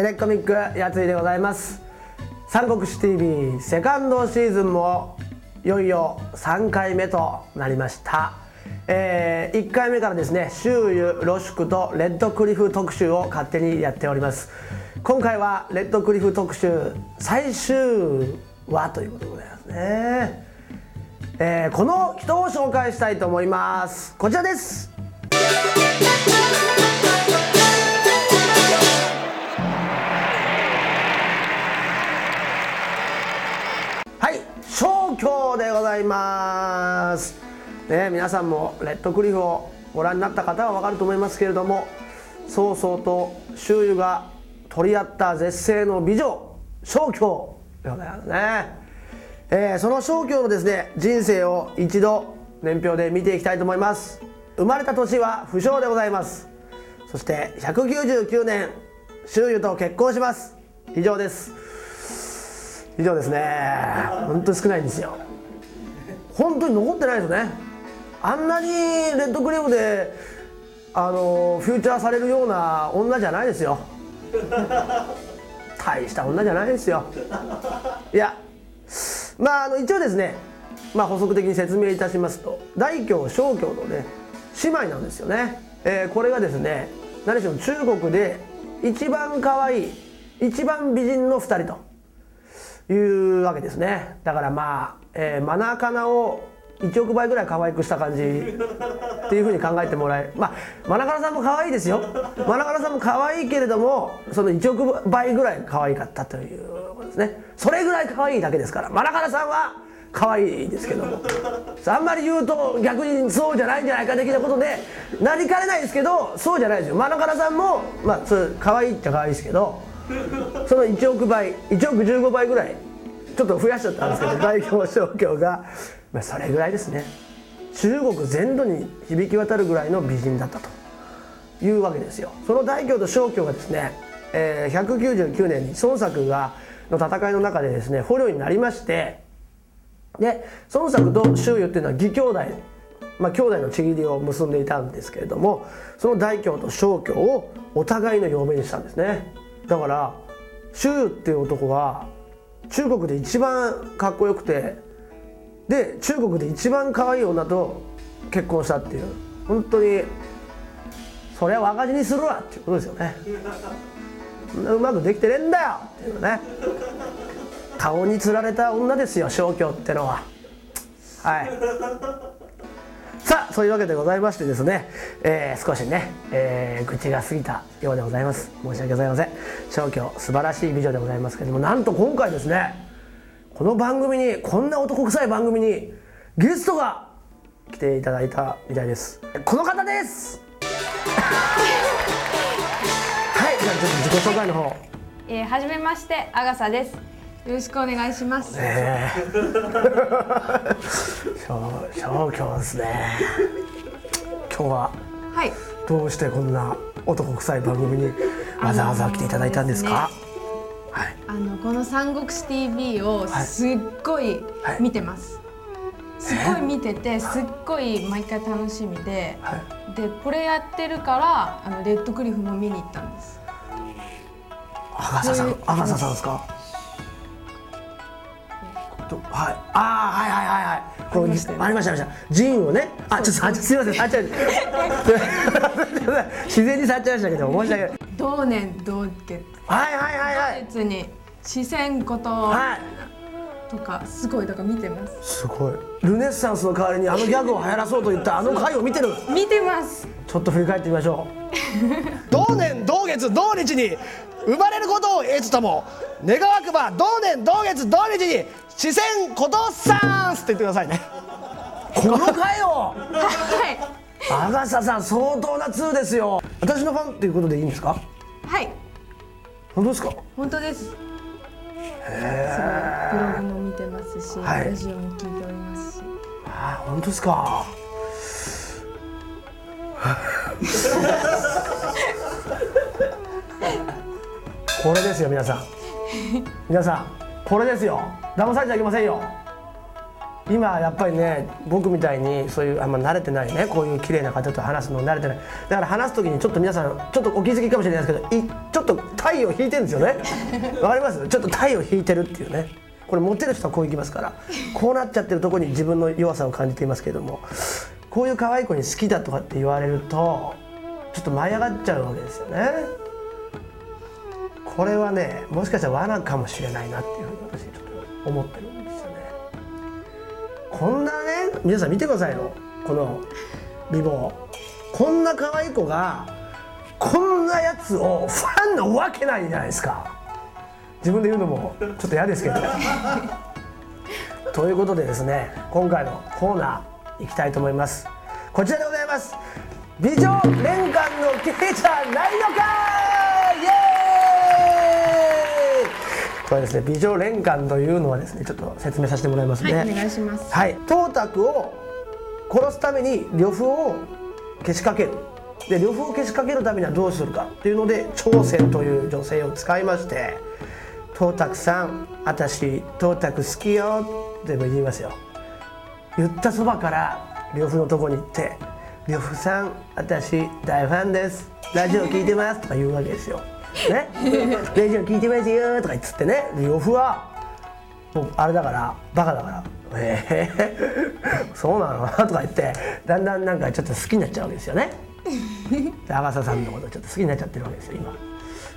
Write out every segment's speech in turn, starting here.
エレコミックやついでございます。三国志 TV セカンドシーズンもいよいよ3回目となりました。えー、1回目からですね周遊ロシュクとレッドクリフ特集を勝手にやっております。今回はレッドクリフ特集最終話ということでございますね、えー、この人を紹介したいと思います。こちらです。ます。ね、皆さんもレッドクリフをご覧になった方は分かると思いますけれども曹操と周囲が取り合った絶世の美女小京でございますね、えー、その小京のですね人生を一度年表で見ていきたいと思います。生まれた年は不詳でございます。そして199年周囲と結婚します。以上です。以上ですね。本当に少ないんですよ。本当に残ってないですね。あんなにレッドクリームであのフューチャーされるような女じゃないですよ。大した女じゃないですよ。いやまああの一応ですね、まあ、補足的に説明いたしますと大京小京のね姉妹なんですよね、えー、これがですね何しろ中国で一番可愛い一番美人の2人というわけですね。だからまあ、えー、マナカナを1億倍ぐらい可愛くした感じっていうふうに考えてもらえまあマナカナさんも可愛いですよ。マナカナさんも可愛いけれどもその1億倍ぐらい可愛かったということですね。それぐらい可愛いだけですからマナカナさんは可愛いですけども。あんまり言うと逆にそうじゃないんじゃないか的なことでなりかねないですけどそうじゃないですよ。マナカナさんもまあそ可愛いっちゃ可愛いですけどその1億倍1億15倍ぐらいちょっと増やしちゃったんですけど 代表商業がまあ、それぐらいですね。中国全土に響き渡るぐらいの美人だったというわけですよ。その大京と小京がですね、えー、199年に孫作がの戦いの中でですね捕虜になりましてで孫作と周遊っていうのは義兄弟まあ兄弟のちぎりを結んでいたんですけれどもその大京と小京をお互いの嫁にしたんですね。だから周遊っていう男は中国で一番かっこよくてで中国で一番可愛い女と結婚したっていう。本当にそりゃ若字にするわっていうことですよね。うまくできてねえんだよっていうのね。顔につられた女ですよ小京ってのは。はい。そういうわけでございましてですね、えー、少しね、えー、愚痴が過ぎたようでございます。申し訳ございません。小京素晴らしい美女でございますけれどもなんと今回ですねこの番組にこんな男臭い番組にゲストが来ていただいたみたいです。この方です。はいじゃあちょっと自己紹介の方。えー、はじめましてアガサです。よろしくお願いします。ね消去 ですね。今日ははい。どうしてこんな男臭い番組にわざわざ来ていただいたんですか、はい、あのこの「三国志 TV」をすっごい見てます、はい、すっごい見ててすっごい毎回楽しみで、はい、でこれやってるからあのレッドクリフも見に行ったんです。アガサさんアガサさんですか？はい、ああはいはいはいはい。こうありましたありました。ジンをね。あちょっとあすみません触っちゃう 自然に触っちゃいましたけど申し訳ない。同年同月。はいはいはいはい。別に四川こと、はい、とかすごいだから見てます。すごい。ルネッサンスの代わりにあのギャグを流行らそうと言ったあの回を見てる。見てます。ちょっと振り返ってみましょう。同年同月同日に生まれることを得つとも願わくば同年同月同日に四川ことさんって言ってくださいね。この回を。はい。アガサさん相当な通ですよ。私のファンっていうことでいいんですか？はい。本当ですか？本当です。へブログも見てますし、はい、ラジオも聞いておりますし。あ本当ですか？これですよ皆さん。皆さんこれですよ。騙されちゃいけませんよ。今やっぱりね僕みたいにそういうあんま慣れてないねこういう綺麗な方と話すの慣れてない。だから話す時にちょっと皆さんちょっとお気づきかもしれないですけどいちょっと体を引いてるんですよね。わかります？ちょっと体を引いてるっていうねこれ持ってる人はこういきますからこうなっちゃってるとこに自分の弱さを感じていますけどもこういう可愛い子に好きだとかって言われるとちょっと舞い上がっちゃうわけですよね。これはねもしかしたら罠かもしれないなっていうふうに私ちょっと思ってるんですよね。こんなね皆さん見てくださいよ。この美貌。こんな可愛い子がこんなやつをファンのわけないじゃないですか。自分で言うのもちょっと嫌ですけど。ということでですね今回のコーナー行きたいと思います。こちらでございます。美女連環のケイちゃんないのかイエーイ！これですね美女連環というのはですねちょっと説明させてもらいますね。はいお願いします。はいトータクを殺すために呂布をけしかける。で呂布をけしかけるためにはどうするかっていうので朝鮮という女性を使いまして「トータクさん私トータク好きよ」って言いますよ言ったそばから呂布のとこに行って「呂布さん私大ファンですラジオ聞いてます」とか言うわけですよ。ね、ラジオ聞いてますよとか言ってね呂布はもうあれだからバカだから「ええそうなの?」とか言ってだんだんなんかちょっと好きになっちゃうわけですよね。で阿笠さんのことちょっと好きになっちゃってるわけですよ今。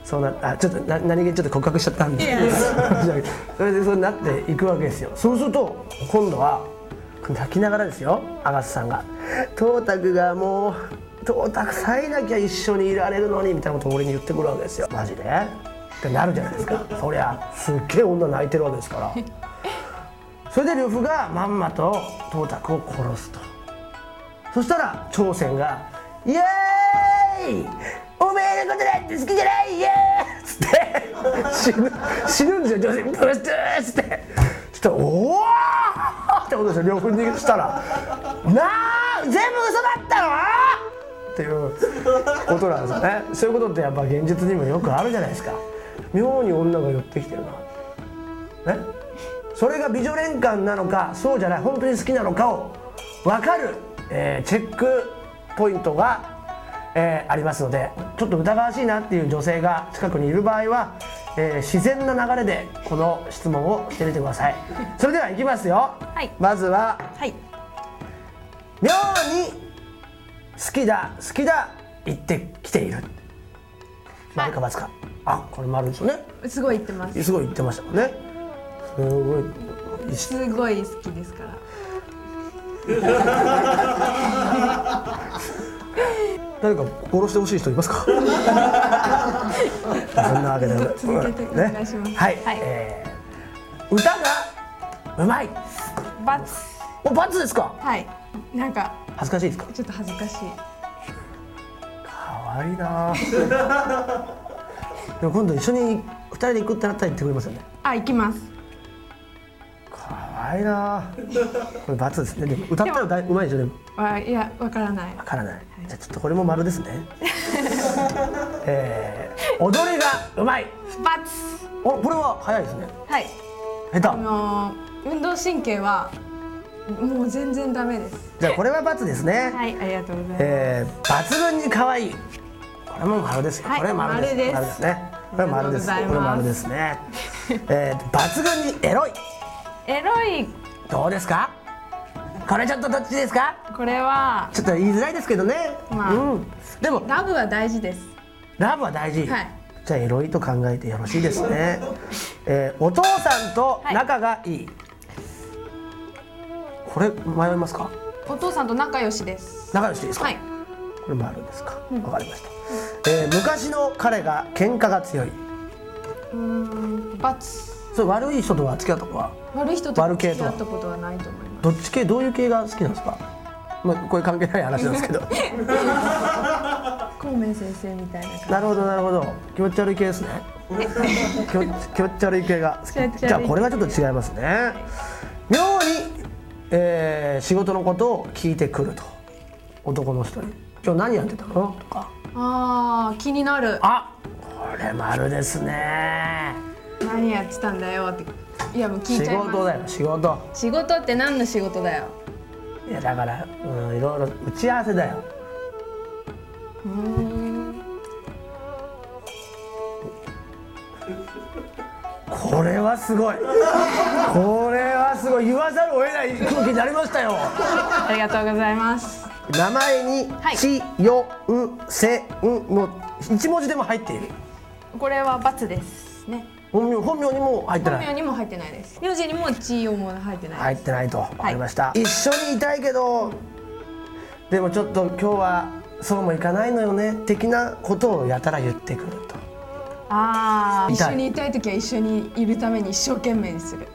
そうなあちょっとな何気にちょっと告白しちゃったんで。それでそうなっていくわけですよ。そうすると今度は泣きながらですよ阿笠さんが「トータクがもうトータクさえなきゃ一緒にいられるのに」みたいなことを俺に言ってくるわけですよ。マジで？ってなるじゃないですか。そりゃすっげえ女泣いてるわけですから。それで呂布がまんまとトータクを殺すと。そしたら朝鮮が「イエーイことなんて好きじゃないイエー!」つって死ぬ死ぬんです。よ朝鮮ブスッつってそしたら「おお!」ってことですよ呂布にしたら「なあ全部嘘だったの?」っていうことなんですよね。そういうことってやっぱ現実にもよくあるじゃないですか。妙に女が寄ってきてるなね？それが美女連環なのかそうじゃない。本当に好きなのかを分かる、えーチェックポイントが、えーありますのでちょっと疑わしいなっていう女性が近くにいる場合は、えー自然な流れでこの質問をしてみてください。それではいきますよ、はい。まずははい。妙に好きだ好きだ言ってきている。丸か×か。あ。これ丸ですよね。すごい言ってます。すごい言ってましたもんね。すごい。すごい好きですから 誰か殺してほしい人いますか？そんなわけで続けてお願いします。はい、はい。えー歌がうまい。バツお罰ですか？はい。なんか恥ずかしいですか？ちょっと恥ずかしい。可愛いな。でも今度一緒に二人で行くってなったら言ってくれますよね。あ行きます可愛いな。これ罰ですね。でも歌ったらだいうまいでしょ？でも。あいやわからない。わからない、じゃあちょっとこれも丸ですね。えー、踊りがうまい。バツおこれは早いですね。はい。下手。あのー運動神経はもう全然ダメです。じゃあこれは罰ですね、はいありがとうございます、えー、抜群に可愛い。これも丸ですよ、はいこれ丸です。丸です。ね。これ丸です。これ丸ですね。えー、抜群にエロいエロい。どうですか？これちょっとどっちですか？これは。ちょっと言いづらいですけどね、まあ。うん、でも。ラブは大事です。ラブは大事、はい。じゃあエロいと考えてよろしいですね、えー、お父さんと仲がいい、これ迷いますか？お父さんと仲良しです。仲良しですか、はい。これもあるんですか？わ、かりました、えー昔の彼が喧嘩が強い。うーんそれ悪い人とは付き合ったことは？悪い人とは？付き合ったことはないと思いまどっち系どういう系が好きなんですか？まあこれ関係ない話なんですけど。す孔明先生みたいな感なるほどなるほど。気持ち悪い系ですね。気持ち悪い系が好き。じゃあこれはちょっと違いますね。妙に、えー仕事のことを聞いてくると。男の人に「今日何やってたの?」とか。じあー気になる「あこれ丸ですね何やってたんだよっていやもう聞い仕ちゃいます。事だよ仕事。仕事って何の仕事だよ？いやだからうんいろいろ打ち合わせだよ。うこれはすごい。これはすごい。言わざるを得ない空気になりましたよ。ありがとうございます。名前にはい「ち」「よ」「ん」「せ」「ん」の一文字でも入っている。これは×ですね本名本名にも入って本ない。名にも入ってないです。名字にも地位も入ってない入ってないと。分かりました、一緒にいたいけどでもちょっと今日はそうもいかないのよね。的なことをやたら言ってくると。ああ一緒にいたい時は一緒にいるために一生懸命にする。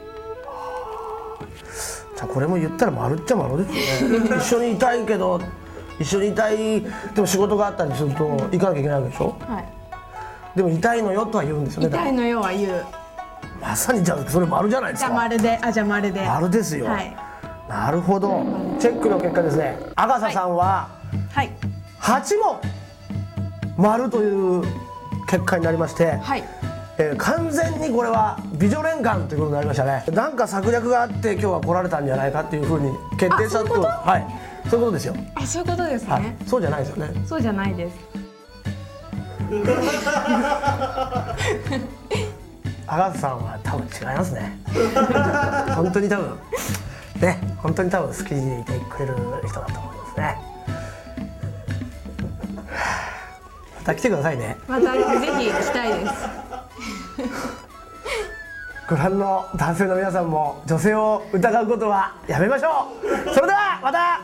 じゃあこれも言ったら丸っちゃ丸ですよね。一緒にいたいけど一緒にいたい。でも仕事があったりすると行かなきゃいけないわけでしょ？はいでも痛いのよとは言うんですよね。痛いのよは言う。まさにじゃあそれ丸じゃないですじゃあか丸であじゃあ丸で。丸ですよ、はい。なるほど。チェックの結果ですね。アガサさんははい。8問丸という結果になりまして、はい。えー完全にこれは美女連環ということになりましたね。なんか策略があって今日は来られたんじゃないかっていうふうに決定したあそういうこと？はい。そういうことですよ、あそういうことですね、はい、そうじゃないですよね。そうじゃないです アガサさんは多分違いますね。本当に多分。ね本当に多分好きでいてくれる人だと思いますね。また来てくださいね。またぜひ来たいです。ご覧の男性の皆さんも女性を疑うことはやめましょう。それではまた